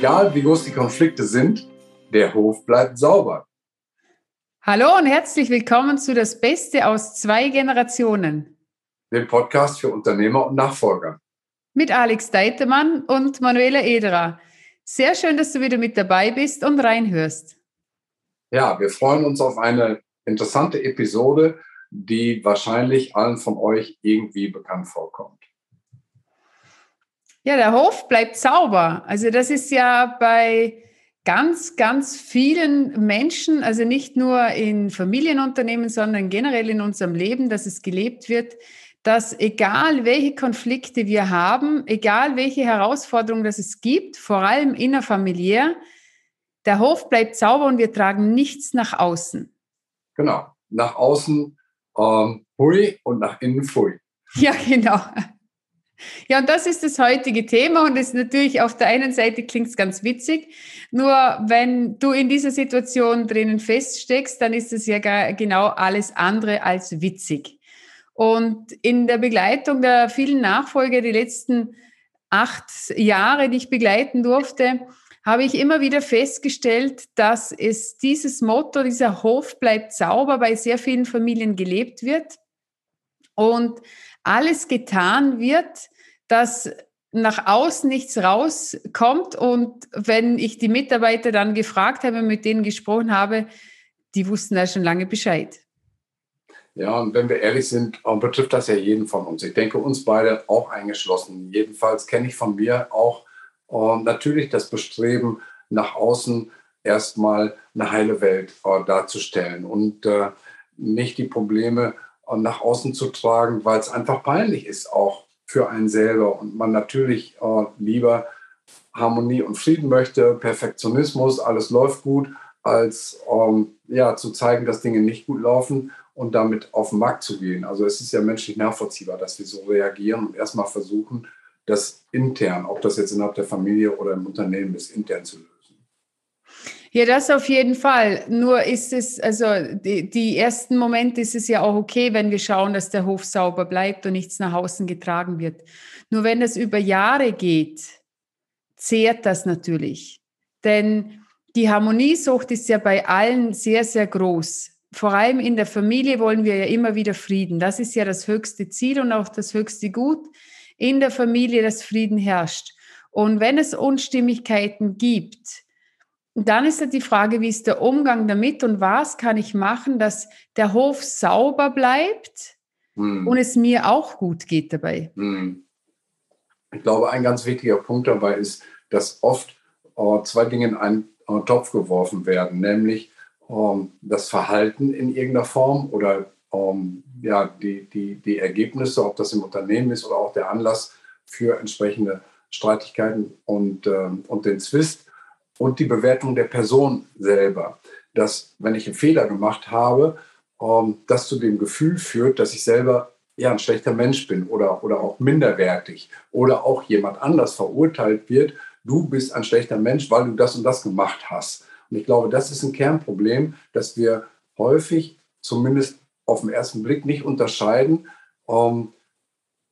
Egal wie groß die Konflikte sind, der Hof bleibt sauber. Hallo und herzlich willkommen zu Das Beste aus zwei Generationen. Dem Podcast für Unternehmer und Nachfolger. Mit Alex Deitemann und Manuela Ederer. Sehr schön, dass du wieder mit dabei bist und reinhörst. Ja, wir freuen uns auf eine interessante Episode, die wahrscheinlich allen von euch irgendwie bekannt vorkommt. Ja, der Hof bleibt sauber. Also das ist ja bei ganz, ganz vielen Menschen, also nicht nur in Familienunternehmen, sondern generell in unserem Leben, dass es gelebt wird, dass egal welche Konflikte wir haben, egal welche Herausforderungen das es gibt, vor allem innerfamiliär, der Hof bleibt sauber und wir tragen nichts nach außen. Genau, nach außen ähm, hui und nach innen fui. Ja, genau. Ja, und das ist das heutige Thema und ist natürlich auf der einen Seite klingt es ganz witzig, nur wenn du in dieser Situation drinnen feststeckst, dann ist es ja genau alles andere als witzig. Und in der Begleitung der vielen Nachfolger, die letzten acht Jahre, die ich begleiten durfte, habe ich immer wieder festgestellt, dass es dieses Motto, dieser Hof bleibt sauber, bei sehr vielen Familien gelebt wird. Und alles getan wird, dass nach außen nichts rauskommt. Und wenn ich die Mitarbeiter dann gefragt habe, mit denen gesprochen habe, die wussten da schon lange Bescheid. Ja, und wenn wir ehrlich sind, betrifft das ja jeden von uns. Ich denke, uns beide auch eingeschlossen. Jedenfalls kenne ich von mir auch äh, natürlich das Bestreben, nach außen erstmal eine heile Welt äh, darzustellen und äh, nicht die Probleme nach außen zu tragen, weil es einfach peinlich ist, auch für einen selber und man natürlich äh, lieber Harmonie und Frieden möchte, Perfektionismus, alles läuft gut, als ähm, ja, zu zeigen, dass Dinge nicht gut laufen und damit auf den Markt zu gehen. Also es ist ja menschlich nachvollziehbar, dass wir so reagieren und erstmal versuchen, das intern, ob das jetzt innerhalb der Familie oder im Unternehmen ist, intern zu lösen. Ja, das auf jeden Fall. Nur ist es, also die, die, ersten Momente ist es ja auch okay, wenn wir schauen, dass der Hof sauber bleibt und nichts nach außen getragen wird. Nur wenn es über Jahre geht, zehrt das natürlich. Denn die Harmoniesucht ist ja bei allen sehr, sehr groß. Vor allem in der Familie wollen wir ja immer wieder Frieden. Das ist ja das höchste Ziel und auch das höchste Gut in der Familie, dass Frieden herrscht. Und wenn es Unstimmigkeiten gibt, dann ist ja die Frage, wie ist der Umgang damit und was kann ich machen, dass der Hof sauber bleibt hm. und es mir auch gut geht dabei. Hm. Ich glaube, ein ganz wichtiger Punkt dabei ist, dass oft äh, zwei Dinge in einen äh, Topf geworfen werden, nämlich ähm, das Verhalten in irgendeiner Form oder ähm, ja, die, die, die Ergebnisse, ob das im Unternehmen ist oder auch der Anlass für entsprechende Streitigkeiten und, ähm, und den Zwist und die Bewertung der Person selber. Dass, wenn ich einen Fehler gemacht habe, ähm, das zu dem Gefühl führt, dass ich selber ja, ein schlechter Mensch bin oder, oder auch minderwertig oder auch jemand anders verurteilt wird, du bist ein schlechter Mensch, weil du das und das gemacht hast. Und ich glaube, das ist ein Kernproblem, dass wir häufig, zumindest auf den ersten Blick, nicht unterscheiden, ähm,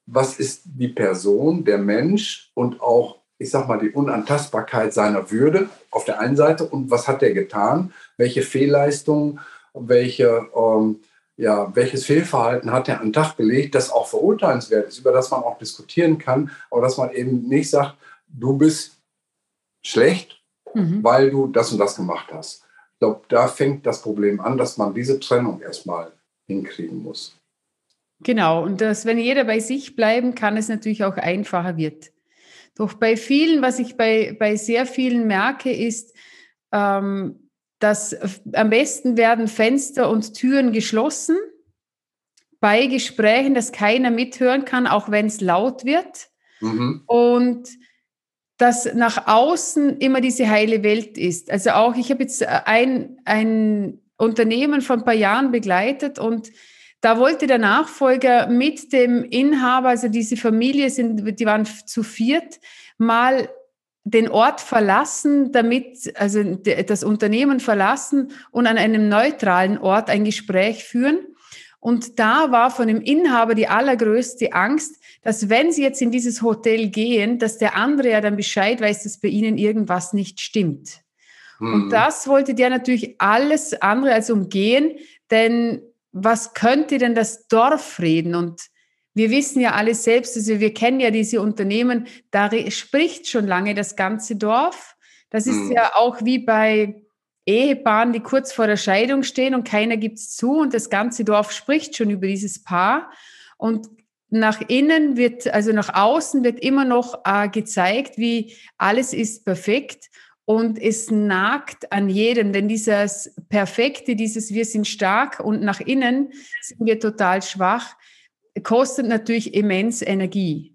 was ist die Person, der Mensch und auch ich sag mal, die Unantastbarkeit seiner Würde auf der einen Seite und was hat er getan, welche Fehlleistungen, welche, ähm, ja, welches Fehlverhalten hat er an den Tag gelegt, das auch verurteilenswert ist, über das man auch diskutieren kann, aber dass man eben nicht sagt, du bist schlecht, mhm. weil du das und das gemacht hast. Ich glaube, da fängt das Problem an, dass man diese Trennung erstmal hinkriegen muss. Genau, und dass, wenn jeder bei sich bleiben kann, es natürlich auch einfacher wird. Doch bei vielen, was ich bei, bei sehr vielen merke, ist, ähm, dass am besten werden Fenster und Türen geschlossen bei Gesprächen, dass keiner mithören kann, auch wenn es laut wird. Mhm. Und dass nach außen immer diese heile Welt ist. Also auch, ich habe jetzt ein, ein Unternehmen von ein paar Jahren begleitet und da wollte der Nachfolger mit dem Inhaber, also diese Familie sind, die waren zu viert, mal den Ort verlassen, damit, also das Unternehmen verlassen und an einem neutralen Ort ein Gespräch führen. Und da war von dem Inhaber die allergrößte Angst, dass wenn sie jetzt in dieses Hotel gehen, dass der andere ja dann Bescheid weiß, dass bei ihnen irgendwas nicht stimmt. Mhm. Und das wollte der natürlich alles andere als umgehen, denn was könnte denn das Dorf reden? Und wir wissen ja alle selbst, also wir kennen ja diese Unternehmen, da spricht schon lange das ganze Dorf. Das ist mhm. ja auch wie bei Ehepaaren, die kurz vor der Scheidung stehen und keiner gibt es zu und das ganze Dorf spricht schon über dieses Paar. Und nach innen wird, also nach außen wird immer noch äh, gezeigt, wie alles ist perfekt und es nagt an jedem, denn dieses Perfekte, dieses Wir sind stark und nach innen sind wir total schwach, kostet natürlich immens Energie.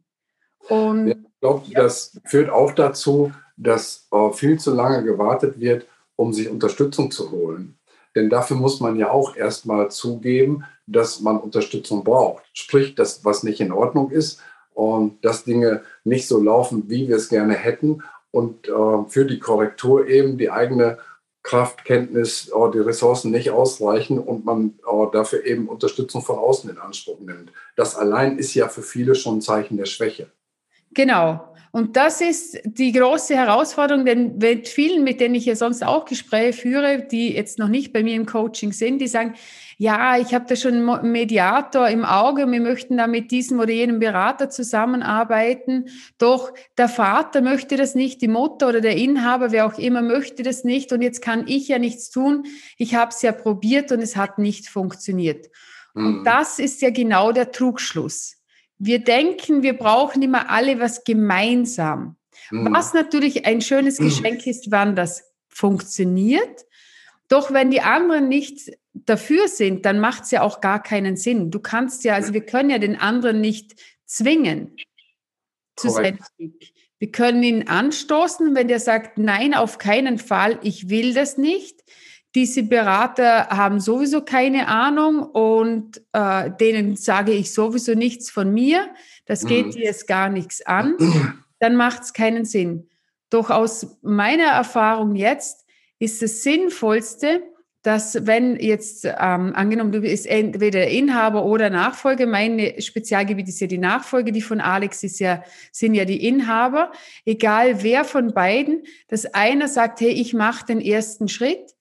Und ich glaube, ja. das führt auch dazu, dass äh, viel zu lange gewartet wird, um sich Unterstützung zu holen. Denn dafür muss man ja auch erstmal zugeben, dass man Unterstützung braucht. Sprich, dass was nicht in Ordnung ist und dass Dinge nicht so laufen, wie wir es gerne hätten und äh, für die Korrektur eben die eigene Kraft, Kenntnis, äh, die Ressourcen nicht ausreichen und man äh, dafür eben Unterstützung von außen in Anspruch nimmt. Das allein ist ja für viele schon ein Zeichen der Schwäche. Genau. Und das ist die große Herausforderung, denn mit vielen, mit denen ich ja sonst auch Gespräche führe, die jetzt noch nicht bei mir im Coaching sind, die sagen, ja, ich habe da schon einen Mediator im Auge, wir möchten da mit diesem oder jenem Berater zusammenarbeiten. Doch der Vater möchte das nicht, die Mutter oder der Inhaber, wer auch immer, möchte das nicht. Und jetzt kann ich ja nichts tun. Ich habe es ja probiert und es hat nicht funktioniert. Mhm. Und das ist ja genau der Trugschluss. Wir denken, wir brauchen immer alle was gemeinsam. Mhm. Was natürlich ein schönes mhm. Geschenk ist, wann das funktioniert. Doch wenn die anderen nicht dafür sind, dann macht es ja auch gar keinen Sinn. Du kannst ja, also wir können ja den anderen nicht zwingen zu seinem Weg. Wir können ihn anstoßen, wenn der sagt, nein, auf keinen Fall, ich will das nicht. Diese Berater haben sowieso keine Ahnung und äh, denen sage ich sowieso nichts von mir. Das geht mhm. dir jetzt gar nichts an. Dann macht es keinen Sinn. Doch aus meiner Erfahrung jetzt ist das Sinnvollste, dass wenn jetzt ähm, angenommen, du bist entweder Inhaber oder Nachfolger, mein Spezialgebiet ist ja die Nachfolge, die von Alex ist ja, sind ja die Inhaber, egal wer von beiden, dass einer sagt, hey, ich mache den ersten Schritt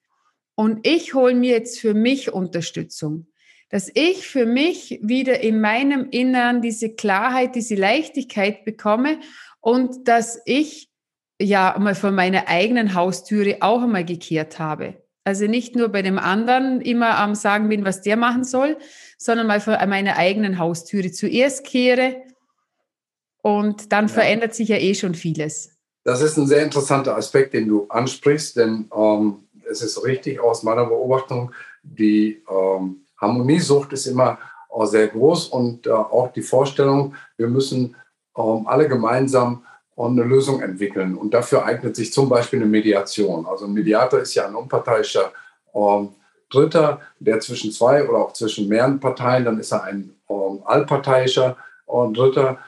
und ich hole mir jetzt für mich Unterstützung. Dass ich für mich wieder in meinem Innern diese Klarheit, diese Leichtigkeit bekomme und dass ich ja mal von meiner eigenen Haustüre auch einmal gekehrt habe. Also nicht nur bei dem anderen immer am Sagen bin, was der machen soll, sondern mal vor meiner eigenen Haustüre zuerst kehre und dann ja. verändert sich ja eh schon vieles. Das ist ein sehr interessanter Aspekt, den du ansprichst, denn ähm, es ist richtig aus meiner Beobachtung, die ähm, Harmoniesucht ist immer äh, sehr groß und äh, auch die Vorstellung, wir müssen ähm, alle gemeinsam äh, eine Lösung entwickeln. Und dafür eignet sich zum Beispiel eine Mediation. Also ein Mediator ist ja ein unparteiischer ähm, Dritter, der zwischen zwei oder auch zwischen mehreren Parteien, dann ist er ein ähm, allparteiischer äh, Dritter,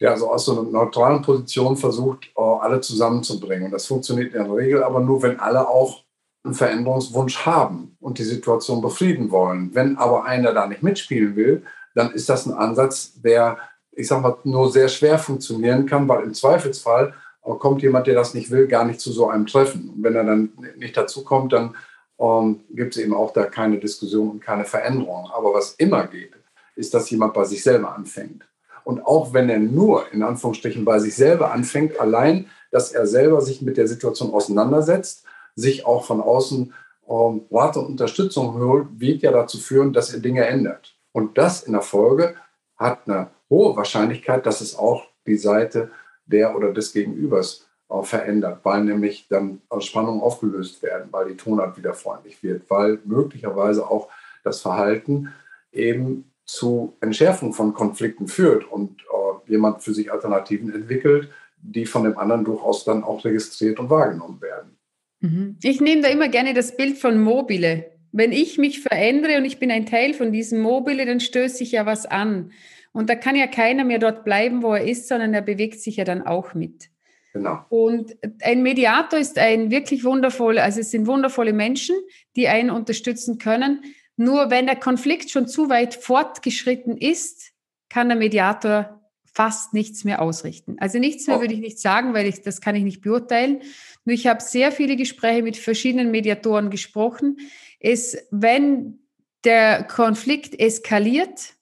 der also aus so einer neutralen Position versucht, äh, alle zusammenzubringen. Und das funktioniert in der Regel aber nur, wenn alle auch einen Veränderungswunsch haben und die Situation befrieden wollen. Wenn aber einer da nicht mitspielen will, dann ist das ein Ansatz, der, ich sag mal, nur sehr schwer funktionieren kann, weil im Zweifelsfall kommt jemand, der das nicht will, gar nicht zu so einem Treffen. Und wenn er dann nicht dazu kommt, dann ähm, gibt es eben auch da keine Diskussion und keine Veränderung. Aber was immer geht, ist, dass jemand bei sich selber anfängt. Und auch wenn er nur in Anführungsstrichen bei sich selber anfängt, allein, dass er selber sich mit der Situation auseinandersetzt, sich auch von außen ähm, Rat und Unterstützung holt, wird ja dazu führen, dass er Dinge ändert. Und das in der Folge hat eine hohe Wahrscheinlichkeit, dass es auch die Seite der oder des Gegenübers äh, verändert, weil nämlich dann Spannungen aufgelöst werden, weil die Tonart wieder freundlich wird, weil möglicherweise auch das Verhalten eben zu Entschärfung von Konflikten führt und äh, jemand für sich Alternativen entwickelt, die von dem anderen durchaus dann auch registriert und wahrgenommen werden. Mhm. Ich nehme da immer gerne das Bild von Mobile. Wenn ich mich verändere und ich bin ein Teil von diesem Mobile, dann stöße ich ja was an. Und da kann ja keiner mehr dort bleiben, wo er ist, sondern er bewegt sich ja dann auch mit. Genau. Und ein Mediator ist ein wirklich wundervoller, also es sind wundervolle Menschen, die einen unterstützen können. Nur wenn der Konflikt schon zu weit fortgeschritten ist, kann der Mediator fast nichts mehr ausrichten. Also nichts mehr oh. würde ich nicht sagen, weil ich, das kann ich nicht beurteilen. Nur ich habe sehr viele Gespräche mit verschiedenen Mediatoren gesprochen. Es, wenn der Konflikt eskaliert,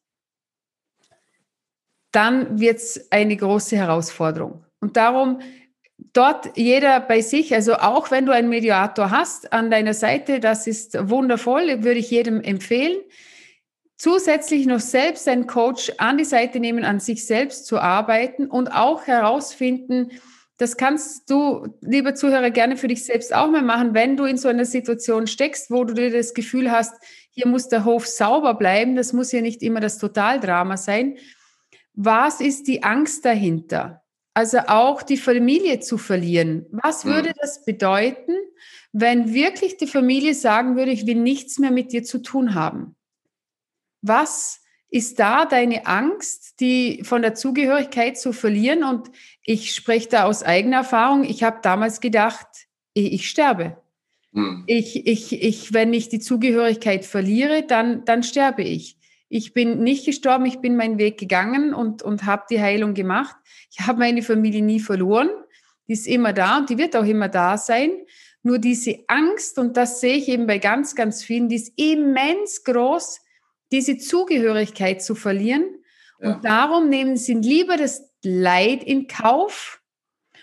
dann wird es eine große Herausforderung. Und darum dort jeder bei sich, also auch wenn du einen Mediator hast an deiner Seite, das ist wundervoll, würde ich jedem empfehlen. Zusätzlich noch selbst einen Coach an die Seite nehmen, an sich selbst zu arbeiten und auch herausfinden, das kannst du, lieber Zuhörer, gerne für dich selbst auch mal machen, wenn du in so einer Situation steckst, wo du dir das Gefühl hast, hier muss der Hof sauber bleiben, das muss ja nicht immer das Totaldrama sein. Was ist die Angst dahinter? Also auch die Familie zu verlieren. Was würde mhm. das bedeuten, wenn wirklich die Familie sagen würde, ich will nichts mehr mit dir zu tun haben? Was ist da deine Angst, die von der Zugehörigkeit zu verlieren? Und ich spreche da aus eigener Erfahrung. Ich habe damals gedacht, ich, ich sterbe. Hm. Ich, ich, ich, wenn ich die Zugehörigkeit verliere, dann, dann sterbe ich. Ich bin nicht gestorben, ich bin meinen Weg gegangen und, und habe die Heilung gemacht. Ich habe meine Familie nie verloren. Die ist immer da und die wird auch immer da sein. Nur diese Angst, und das sehe ich eben bei ganz, ganz vielen, die ist immens groß, diese Zugehörigkeit zu verlieren. Ja. Und darum nehmen sie lieber das Leid in Kauf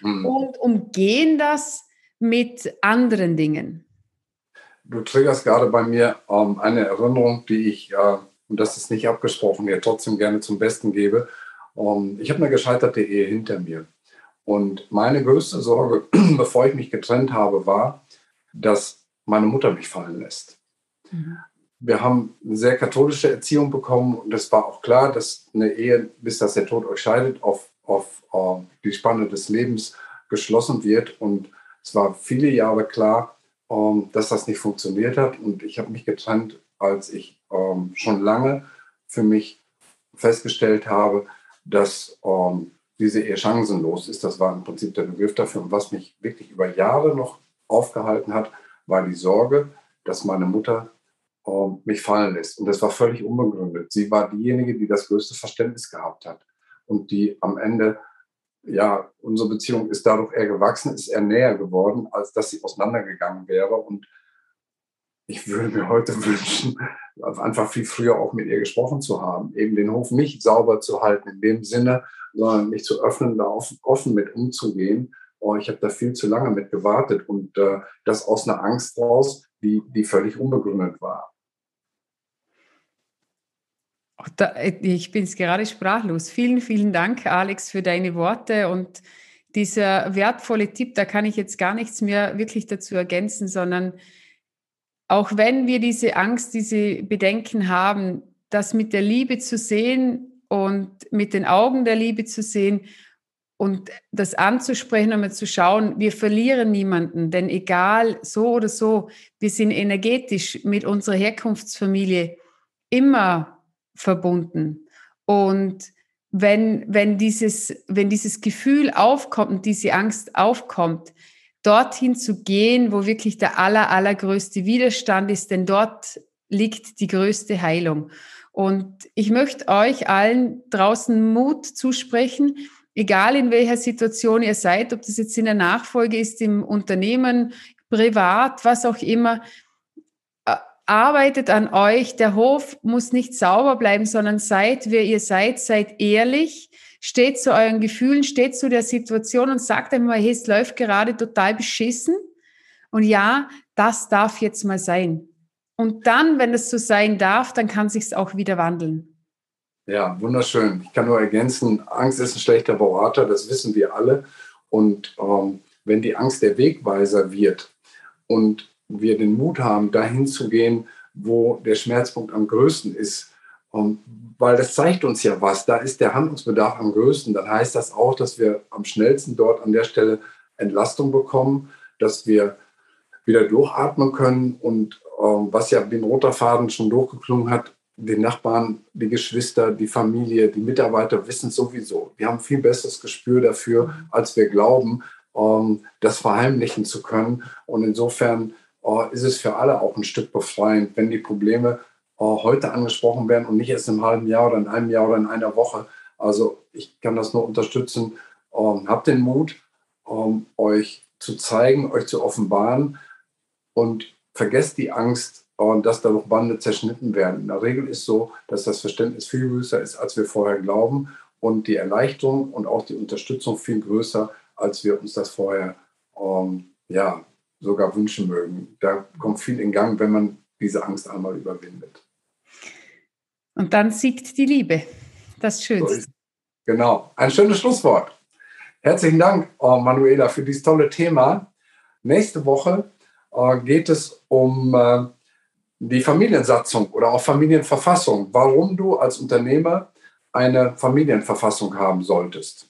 mhm. und umgehen das mit anderen Dingen. Du triggerst gerade bei mir ähm, eine Erinnerung, die ich äh, und das ist nicht abgesprochen, mir trotzdem gerne zum Besten gebe. Ähm, ich habe eine gescheiterte Ehe hinter mir. Und meine größte Sorge, bevor ich mich getrennt habe, war, dass meine Mutter mich fallen lässt. Mhm. Wir haben eine sehr katholische Erziehung bekommen und es war auch klar, dass eine Ehe, bis dass der Tod euch scheidet, auf, auf uh, die Spanne des Lebens geschlossen wird. Und es war viele Jahre klar, ähm, dass das nicht funktioniert hat. Und ich habe mich getrennt als ich ähm, schon lange für mich festgestellt habe, dass ähm, diese Ehe chancenlos ist. Das war im Prinzip der Begriff dafür. Und was mich wirklich über Jahre noch aufgehalten hat, war die Sorge, dass meine Mutter ähm, mich fallen lässt. Und das war völlig unbegründet. Sie war diejenige, die das größte Verständnis gehabt hat und die am Ende, ja, unsere Beziehung ist dadurch eher gewachsen, ist eher näher geworden, als dass sie auseinandergegangen wäre. Und ich würde mir heute wünschen, einfach viel früher auch mit ihr gesprochen zu haben, eben den Hof nicht sauber zu halten in dem Sinne, sondern mich zu öffnen, da offen mit umzugehen. Oh, ich habe da viel zu lange mit gewartet und äh, das aus einer Angst raus, die, die völlig unbegründet war. Da, ich bin jetzt gerade sprachlos. Vielen, vielen Dank, Alex, für deine Worte und dieser wertvolle Tipp. Da kann ich jetzt gar nichts mehr wirklich dazu ergänzen, sondern auch wenn wir diese Angst, diese Bedenken haben, das mit der Liebe zu sehen und mit den Augen der Liebe zu sehen und das anzusprechen und mal zu schauen, wir verlieren niemanden, denn egal so oder so, wir sind energetisch mit unserer Herkunftsfamilie immer verbunden. Und wenn, wenn, dieses, wenn dieses Gefühl aufkommt und diese Angst aufkommt, dorthin zu gehen, wo wirklich der aller, allergrößte Widerstand ist, denn dort liegt die größte Heilung. Und ich möchte euch allen draußen Mut zusprechen, egal in welcher Situation ihr seid, ob das jetzt in der Nachfolge ist, im Unternehmen, privat, was auch immer, arbeitet an euch. Der Hof muss nicht sauber bleiben, sondern seid, wer ihr seid, seid ehrlich, steht zu euren Gefühlen, steht zu der Situation und sagt einmal, hey, es läuft gerade total beschissen. Und ja, das darf jetzt mal sein. Und dann, wenn es so sein darf, dann kann sich auch wieder wandeln. Ja, wunderschön. Ich kann nur ergänzen, Angst ist ein schlechter Berater, das wissen wir alle. Und ähm, wenn die Angst der Wegweiser wird und wir den Mut haben, dahin zu gehen, wo der Schmerzpunkt am größten ist, und weil das zeigt uns ja was, da ist der Handlungsbedarf am größten. Dann heißt das auch, dass wir am schnellsten dort an der Stelle Entlastung bekommen, dass wir wieder durchatmen können und ähm, was ja den roter Faden schon durchgeklungen hat, die Nachbarn, die Geschwister, die Familie, die Mitarbeiter wissen sowieso. Wir haben viel besseres Gespür dafür, als wir glauben, ähm, das verheimlichen zu können. Und insofern ist es für alle auch ein Stück befreiend, wenn die Probleme heute angesprochen werden und nicht erst im halben Jahr oder in einem Jahr oder in einer Woche. Also ich kann das nur unterstützen. Ähm, habt den Mut, euch zu zeigen, euch zu offenbaren und vergesst die Angst, dass dadurch Bande zerschnitten werden. In der Regel ist so, dass das Verständnis viel größer ist, als wir vorher glauben und die Erleichterung und auch die Unterstützung viel größer, als wir uns das vorher ähm, ja, sogar wünschen mögen. Da kommt viel in Gang, wenn man diese Angst einmal überwindet. Und dann siegt die Liebe. Das Schönste. So genau. Ein schönes Schlusswort. Herzlichen Dank, oh Manuela, für dieses tolle Thema. Nächste Woche äh, geht es um äh, die Familiensatzung oder auch Familienverfassung. Warum du als Unternehmer eine Familienverfassung haben solltest.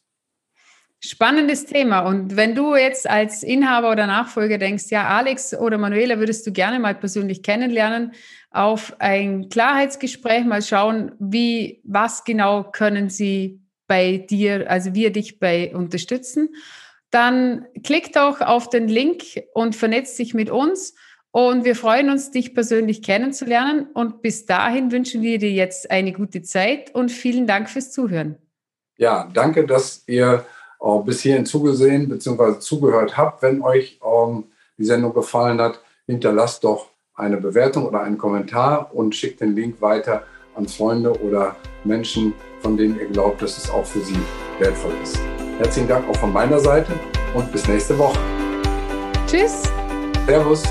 Spannendes Thema. Und wenn du jetzt als Inhaber oder Nachfolger denkst, ja, Alex oder Manuela würdest du gerne mal persönlich kennenlernen, auf ein Klarheitsgespräch mal schauen, wie, was genau können sie bei dir, also wir dich bei unterstützen, dann klick doch auf den Link und vernetzt dich mit uns. Und wir freuen uns, dich persönlich kennenzulernen. Und bis dahin wünschen wir dir jetzt eine gute Zeit und vielen Dank fürs Zuhören. Ja, danke, dass ihr äh, bis hierhin zugesehen bzw. zugehört habt. Wenn euch ähm, die Sendung gefallen hat, hinterlasst doch eine Bewertung oder einen Kommentar und schickt den Link weiter an Freunde oder Menschen, von denen ihr glaubt, dass es auch für sie wertvoll ist. Herzlichen Dank auch von meiner Seite und bis nächste Woche. Tschüss. Servus.